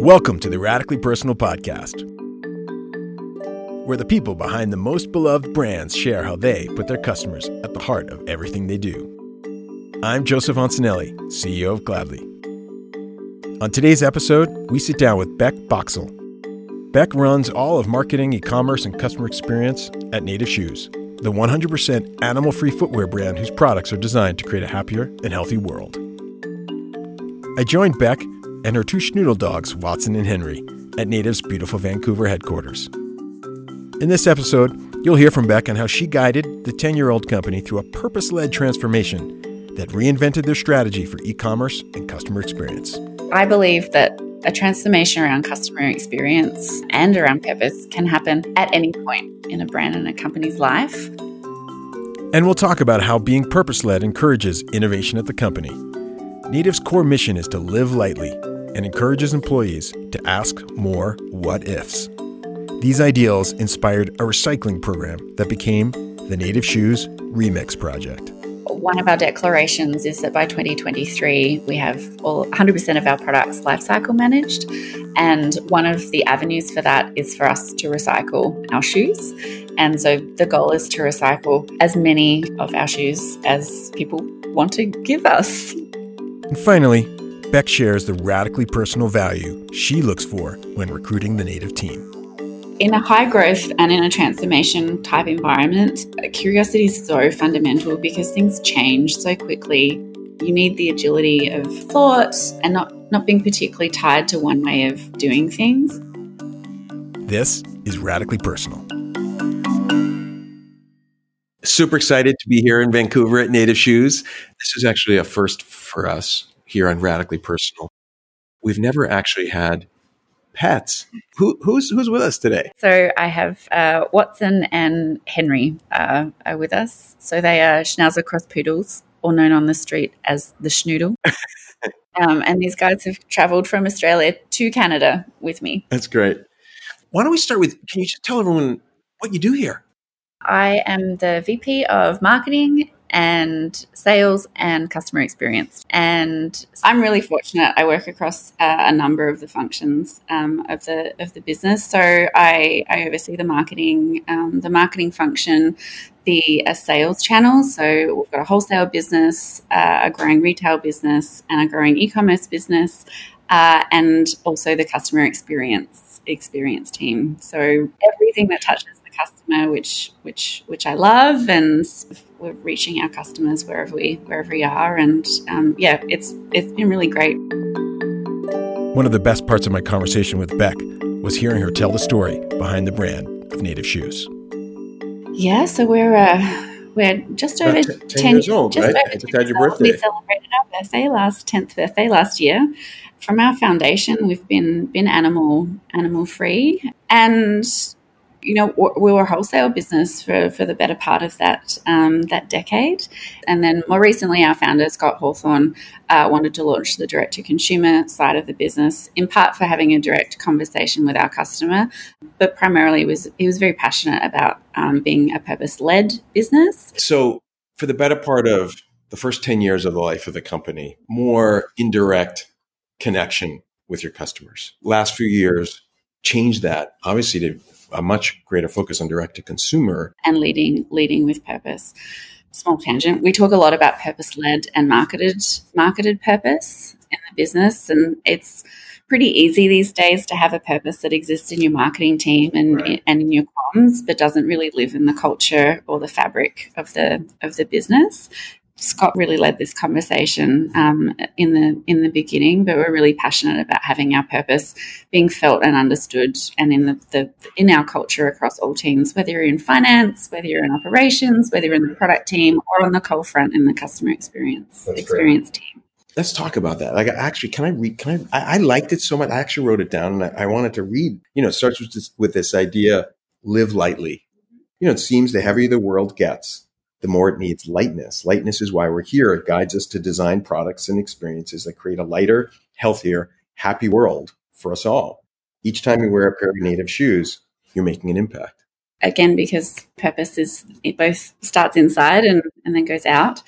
Welcome to the Radically Personal Podcast, where the people behind the most beloved brands share how they put their customers at the heart of everything they do. I'm Joseph Ansanelli, CEO of Gladly. On today's episode, we sit down with Beck Boxall. Beck runs all of marketing, e commerce, and customer experience at Native Shoes, the 100% animal free footwear brand whose products are designed to create a happier and healthy world. I joined Beck and her two schnoodle dogs, Watson and Henry, at Native's beautiful Vancouver headquarters. In this episode, you'll hear from Beck on how she guided the 10 year old company through a purpose led transformation that reinvented their strategy for e commerce and customer experience. I believe that a transformation around customer experience and around purpose can happen at any point in a brand and a company's life. And we'll talk about how being purpose led encourages innovation at the company. Native's core mission is to live lightly and encourages employees to ask more what ifs. These ideals inspired a recycling program that became the Native Shoes Remix Project. One of our declarations is that by 2023, we have all 100% of our products lifecycle managed. And one of the avenues for that is for us to recycle our shoes. And so the goal is to recycle as many of our shoes as people want to give us. And finally, Beck shares the radically personal value she looks for when recruiting the native team. In a high growth and in a transformation type environment, curiosity is so fundamental because things change so quickly. You need the agility of thought and not, not being particularly tied to one way of doing things. This is Radically Personal. Super excited to be here in Vancouver at Native Shoes. This is actually a first for us here on Radically Personal. We've never actually had pets. Who, who's who's with us today? So I have uh, Watson and Henry uh, are with us. So they are Schnauzer cross poodles, or known on the street as the Schnoodle. um, and these guys have travelled from Australia to Canada with me. That's great. Why don't we start with? Can you just tell everyone what you do here? I am the VP of Marketing and sales and customer experience. And I'm really fortunate. I work across uh, a number of the functions um, of the of the business. So I, I oversee the marketing, um, the marketing function, the uh, sales channels. So we've got a wholesale business, uh, a growing retail business, and a growing e-commerce business, uh, and also the customer experience experience team. So everything that touches customer, which which which I love, and we're reaching our customers wherever we wherever we are, and um, yeah, it's it's been really great. One of the best parts of my conversation with Beck was hearing her tell the story behind the brand of Native Shoes. Yeah, so we're uh, we're just over t- 10, 10, years old, just right? Over it's had your birthday. We celebrated our birthday last 10th birthday last year. From our foundation, we've been been animal animal free, and you know, we were a wholesale business for, for the better part of that um, that decade, and then more recently, our founder Scott Hawthorne uh, wanted to launch the direct to consumer side of the business, in part for having a direct conversation with our customer, but primarily was he was very passionate about um, being a purpose led business. So, for the better part of the first ten years of the life of the company, more indirect connection with your customers. Last few years changed that obviously to a much greater focus on direct to consumer and leading leading with purpose. Small tangent. We talk a lot about purpose led and marketed marketed purpose in the business, and it's pretty easy these days to have a purpose that exists in your marketing team and right. and in your comms, but doesn't really live in the culture or the fabric of the of the business. Scott really led this conversation um, in the in the beginning, but we're really passionate about having our purpose being felt and understood, and in the, the in our culture across all teams, whether you're in finance, whether you're in operations, whether you're in the product team, or on the cold front in the customer experience That's experience great. team. Let's talk about that. Like, actually, can I read? Can I? I, I liked it so much. I actually wrote it down, and I, I wanted to read. You know, it starts with this, with this idea: live lightly. You know, it seems the heavier the world gets, the more it needs lightness. Lightness is why we're here. It guides us to design products and experiences that create a lighter, healthier, happy world for us all. Each time you wear a pair of native shoes, you're making an impact. Again, because purpose is, it both starts inside and, and then goes out.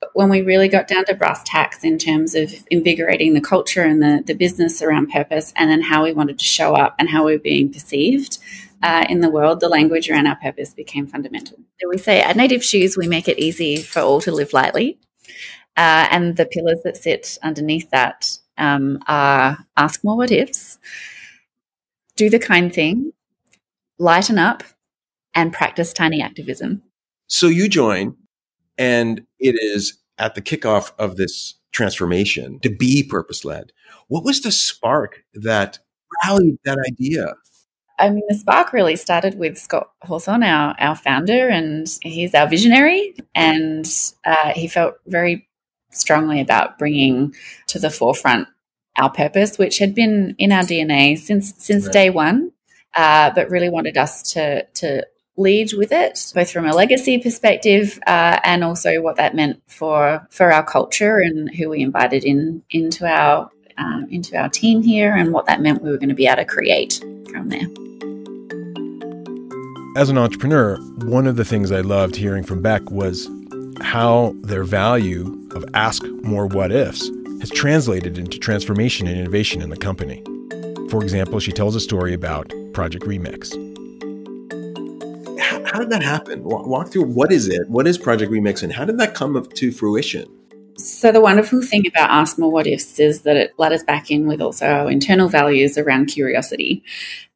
But when we really got down to brass tacks in terms of invigorating the culture and the, the business around purpose, and then how we wanted to show up and how we were being perceived uh, in the world, the language around our purpose became fundamental. So we say at Native Shoes, we make it easy for all to live lightly. Uh, and the pillars that sit underneath that um, are ask more what ifs, do the kind thing, lighten up, and practice tiny activism. So you join, and it is at the kickoff of this transformation to be purpose led. What was the spark that rallied that idea? I mean, the spark really started with Scott Hawthorne, our, our founder, and he's our visionary. And uh, he felt very strongly about bringing to the forefront our purpose, which had been in our DNA since since right. day one, uh, but really wanted us to to lead with it, both from a legacy perspective uh, and also what that meant for for our culture and who we invited in into our um, into our team here, and what that meant we were going to be able to create from there. As an entrepreneur, one of the things I loved hearing from Beck was how their value of ask more what ifs has translated into transformation and innovation in the company. For example, she tells a story about Project Remix. How, did that happen? Walk, through what is it? What is Project Remix and how did that come to fruition? So, the wonderful thing about Ask More What Ifs is that it us back in with also our internal values around curiosity.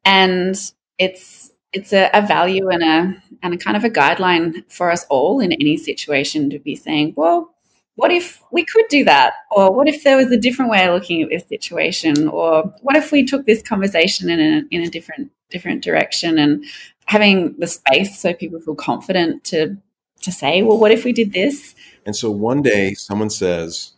And it's it's a, a, value and a and a kind of a guideline for us all in any situation to be saying, well, what if we could do that? Or what if there was a different way of looking at this situation? Or what if we took this conversation in a, in a different, different direction and having the space so people feel confident to, to say, well, what if we did this? And so one day someone says,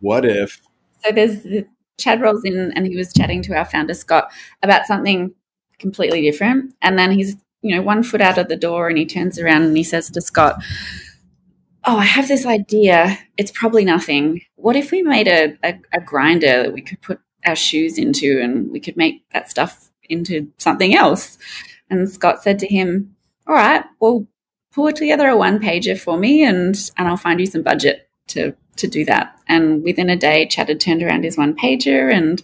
what if? So there's the, Chad rolls in and he was chatting to our founder, Scott, about something completely different. And then he's, you know, one foot out of the door and he turns around and he says to Scott, oh, I have this idea. It's probably nothing. What if we made a, a, a, grinder that we could put our shoes into and we could make that stuff into something else? And Scott said to him, all right, well, pull together a one pager for me and, and I'll find you some budget to, to do that. And within a day, Chad had turned around his one pager and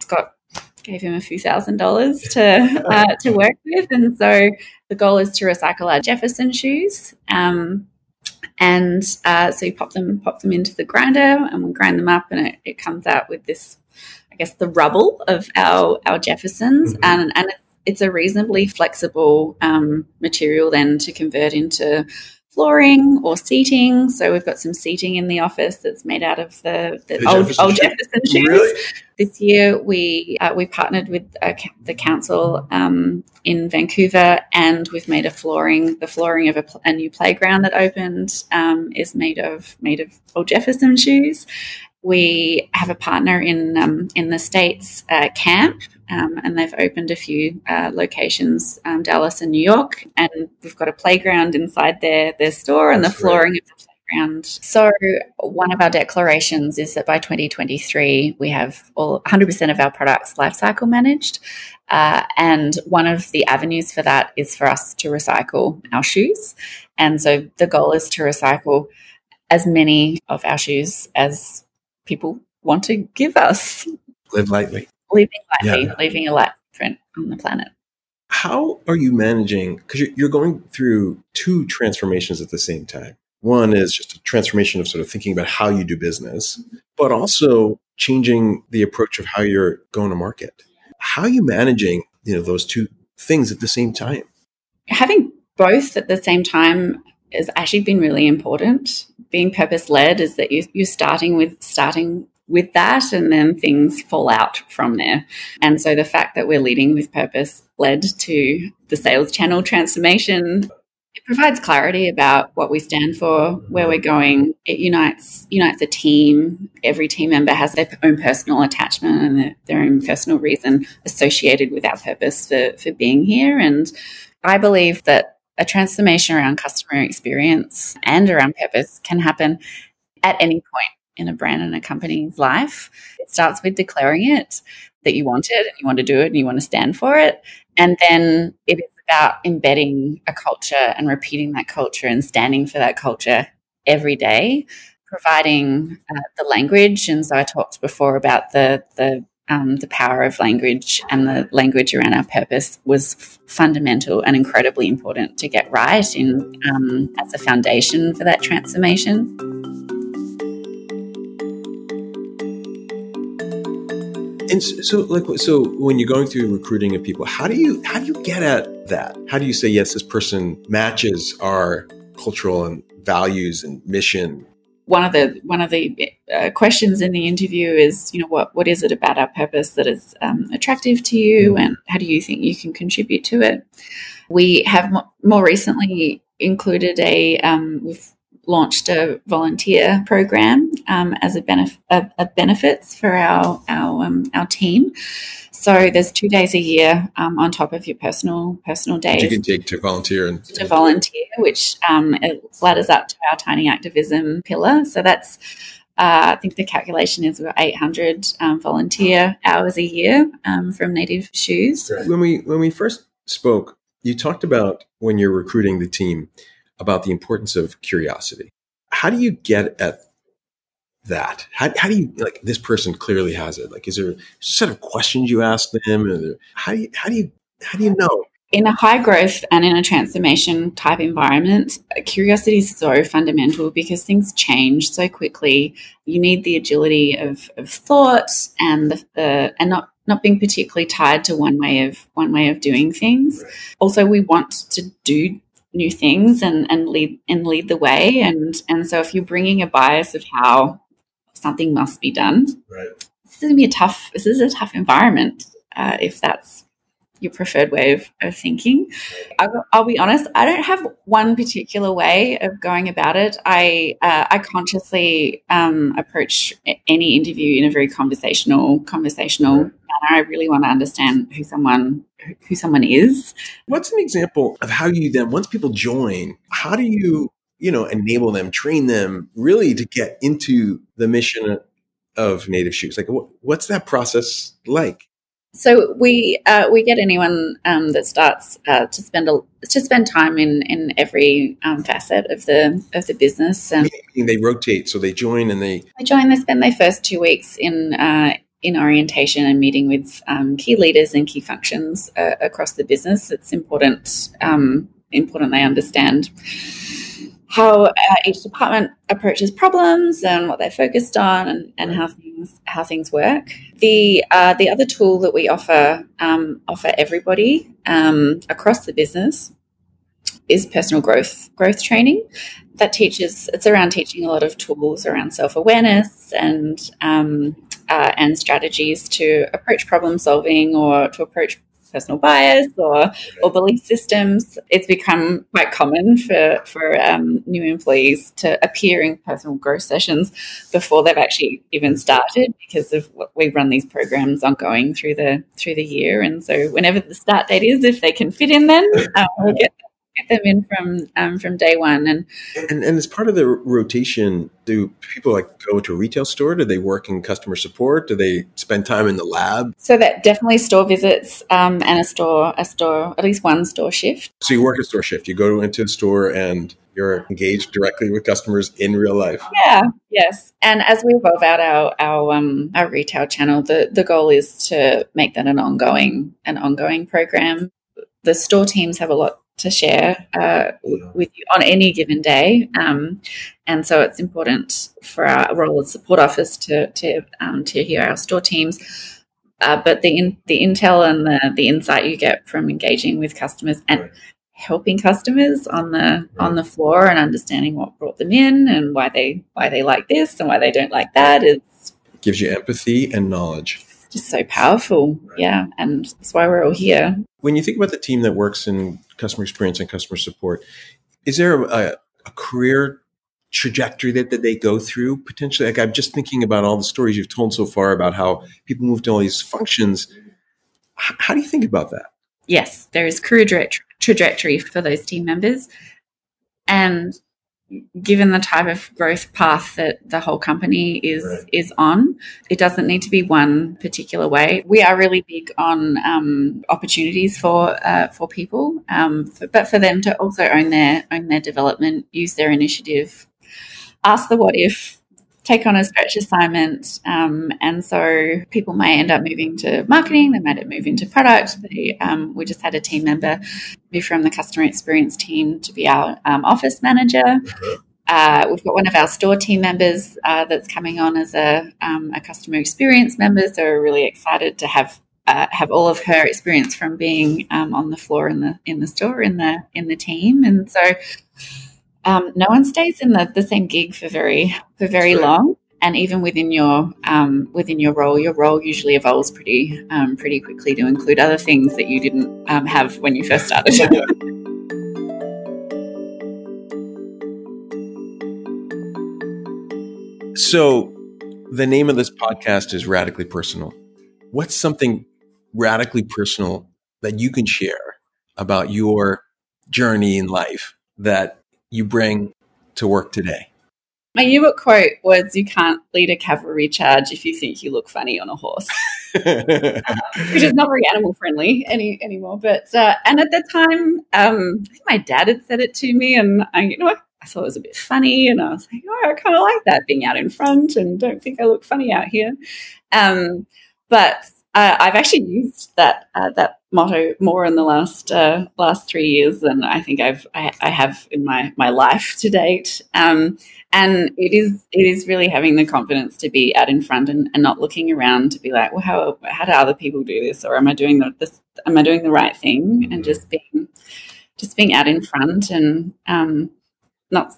Scott gave him a few thousand dollars to uh, to work with, and so the goal is to recycle our Jefferson shoes. Um, and uh, so you pop them pop them into the grinder and we grind them up and it, it comes out with this i guess the rubble of our our jeffersons mm-hmm. and and it's a reasonably flexible um, material then to convert into flooring or seating. So we've got some seating in the office that's made out of the, the, the old, Jefferson, old Jefferson shoes. Really? This year we uh, we partnered with uh, the council um, in Vancouver, and we've made a flooring. The flooring of a, a new playground that opened um, is made of made of old Jefferson shoes. We have a partner in um, in the states, uh, Camp, um, and they've opened a few uh, locations, um, Dallas and New York, and we've got a playground inside their their store, and That's the flooring great. of the playground. So one of our declarations is that by 2023 we have all 100% of our products lifecycle managed, uh, and one of the avenues for that is for us to recycle our shoes, and so the goal is to recycle as many of our shoes as people want to give us. Live lightly living lightly, yeah. leaving a light print on the planet. How are you managing? Because you're going through two transformations at the same time. One is just a transformation of sort of thinking about how you do business, but also changing the approach of how you're going to market. How are you managing, you know, those two things at the same time? Having both at the same time has actually been really important. Being purpose led is that you, you're starting with starting with that and then things fall out from there. And so the fact that we're leading with purpose led to the sales channel transformation. It provides clarity about what we stand for, where we're going. It unites unites a team. Every team member has their own personal attachment and their, own personal reason associated with our purpose for, for being here. And I believe that a transformation around customer experience and around purpose can happen at any point in a brand and a company's life. It starts with declaring it that you want it and you want to do it and you want to stand for it. And then it is about embedding a culture and repeating that culture and standing for that culture every day providing uh, the language. And so I talked before about the the um, the power of language and the language around our purpose was f- fundamental and incredibly important to get right in um, as a foundation for that transformation. And so, like, so when you're going through recruiting of people, how do you how do you get at that? How do you say yes, this person matches our cultural and values and mission one of the one of the uh, questions in the interview is, you know, what what is it about our purpose that is um, attractive to you, mm. and how do you think you can contribute to it? We have more recently included a um, we've launched a volunteer program um, as a, benef- a, a, benefits for our our um, our team. So there's two days a year um, on top of your personal personal days. You can take to volunteer and to volunteer, which um, ladders up to our tiny activism pillar. So that's uh, I think the calculation is we've got 800 um, volunteer hours a year um, from Native Shoes. When we when we first spoke, you talked about when you're recruiting the team about the importance of curiosity. How do you get at that? How, how do you like this person clearly has it? Like, is there a set of questions you ask them? Or how do you how do you how do you know? In a high growth and in a transformation type environment, curiosity is so fundamental because things change so quickly. You need the agility of, of thought and the, the and not not being particularly tied to one way of one way of doing things. Right. Also, we want to do new things and, and lead and lead the way. And and so if you're bringing a bias of how something must be done. Right. This is to be a tough. This is a tough environment uh, if that's your preferred way of, of thinking. I'll, I'll, be honest. I don't have one particular way of going about it. I uh, I consciously um, approach any interview in a very conversational conversational manner. I really want to understand who someone who someone is. What's an example of how you then once people join? How do you you know, enable them, train them really to get into the mission of Native Shoes? Like, what's that process like? So we uh, we get anyone um, that starts uh, to spend a, to spend time in in every um, facet of the of the business. And they rotate, so they join and they they join. They spend their first two weeks in uh, in orientation and meeting with um, key leaders and key functions uh, across the business. It's important um, important they understand how uh, each department approaches problems and what they're focused on and, and how things how things work. The uh, the other tool that we offer um, offer everybody um, across the business is personal growth growth training that teaches it's around teaching a lot of tools around self awareness and um, uh, and strategies to approach problem solving or to approach personal bias or, or belief systems. It's become quite common for, for um, new employees to appear in personal growth sessions before they've actually even started because of what we run these programs ongoing through the through the year. And so whenever the start date is, if they can fit in then, um, we'll get get them in from um, from day one. And, and and as part of the rotation, do people like go to a retail store? Do they work in customer support? Do they spend time in the lab? So that definitely store visits um, and a store a store at least one store shift. So you work a store shift. You go into the store and you're engaged directly with customers in real life. Yeah, yes. And as we evolve out our our um, our retail channel, the the goal is to make that an ongoing an ongoing program. The store teams have a lot to share uh, with you on any given day. Um, and so it's important for our role as support office to to um, to hear our store teams. Uh, but the in, the intel and the the insight you get from engaging with customers and right. helping customers on the right. on the floor and understanding what brought them in and why they why they like this and why they don't like that is gives you empathy and knowledge just so powerful. Right. Yeah. And that's why we're all here. When you think about the team that works in customer experience and customer support, is there a, a career trajectory that, that they go through potentially? Like I'm just thinking about all the stories you've told so far about how people move to all these functions. H- how do you think about that? Yes, there is career direct- trajectory for those team members. And given the type of growth path that the whole company is right. is on, it doesn't need to be one particular way. We are really big on um, opportunities for uh, for people, um, for, but for them to also own their own their development, use their initiative, ask the what if take on a stretch assignment. Um, and so people may end up moving to marketing, they might move into product. They, um, we just had a team member move from the customer experience team to be our um, office manager. Uh, we've got one of our store team members uh, that's coming on as a, um, a customer experience member. So we're really excited to have uh, have all of her experience from being um, on the floor in the in the store in the in the team. And so um, no one stays in the, the same gig for very for very long. And even within your um, within your role, your role usually evolves pretty um, pretty quickly to include other things that you didn't um, have when you first started. so, the name of this podcast is Radically Personal. What's something radically personal that you can share about your journey in life that you bring to work today? My yearbook quote was You can't lead a cavalry charge if you think you look funny on a horse. which is not very animal friendly any anymore. But uh, and at the time, um, my dad had said it to me, and I, you know, I thought it was a bit funny, and I was like, oh, I kind of like that being out in front, and don't think I look funny out here. Um, but uh, I've actually used that uh, that motto more in the last uh, last three years than I think I've I, I have in my my life to date. Um, and it is it is really having the confidence to be out in front and, and not looking around to be like, well, how how do other people do this, or am I doing the this, am I doing the right thing, and just being just being out in front and um, not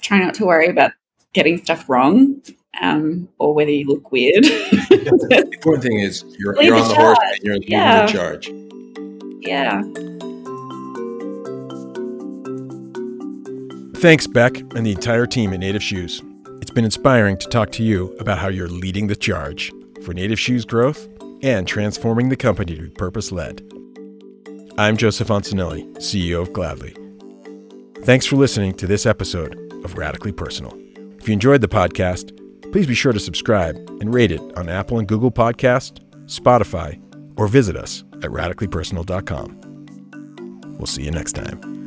trying not to worry about getting stuff wrong um, or whether you look weird. the important thing is you're, you're on the charge. horse and you're leading yeah. the charge. Yeah. Thanks, Beck, and the entire team at Native Shoes. It's been inspiring to talk to you about how you're leading the charge for Native Shoes growth and transforming the company to be purpose led. I'm Joseph Ansanelli, CEO of Gladly. Thanks for listening to this episode of Radically Personal. If you enjoyed the podcast, Please be sure to subscribe and rate it on Apple and Google Podcast, Spotify, or visit us at radicallypersonal.com. We'll see you next time.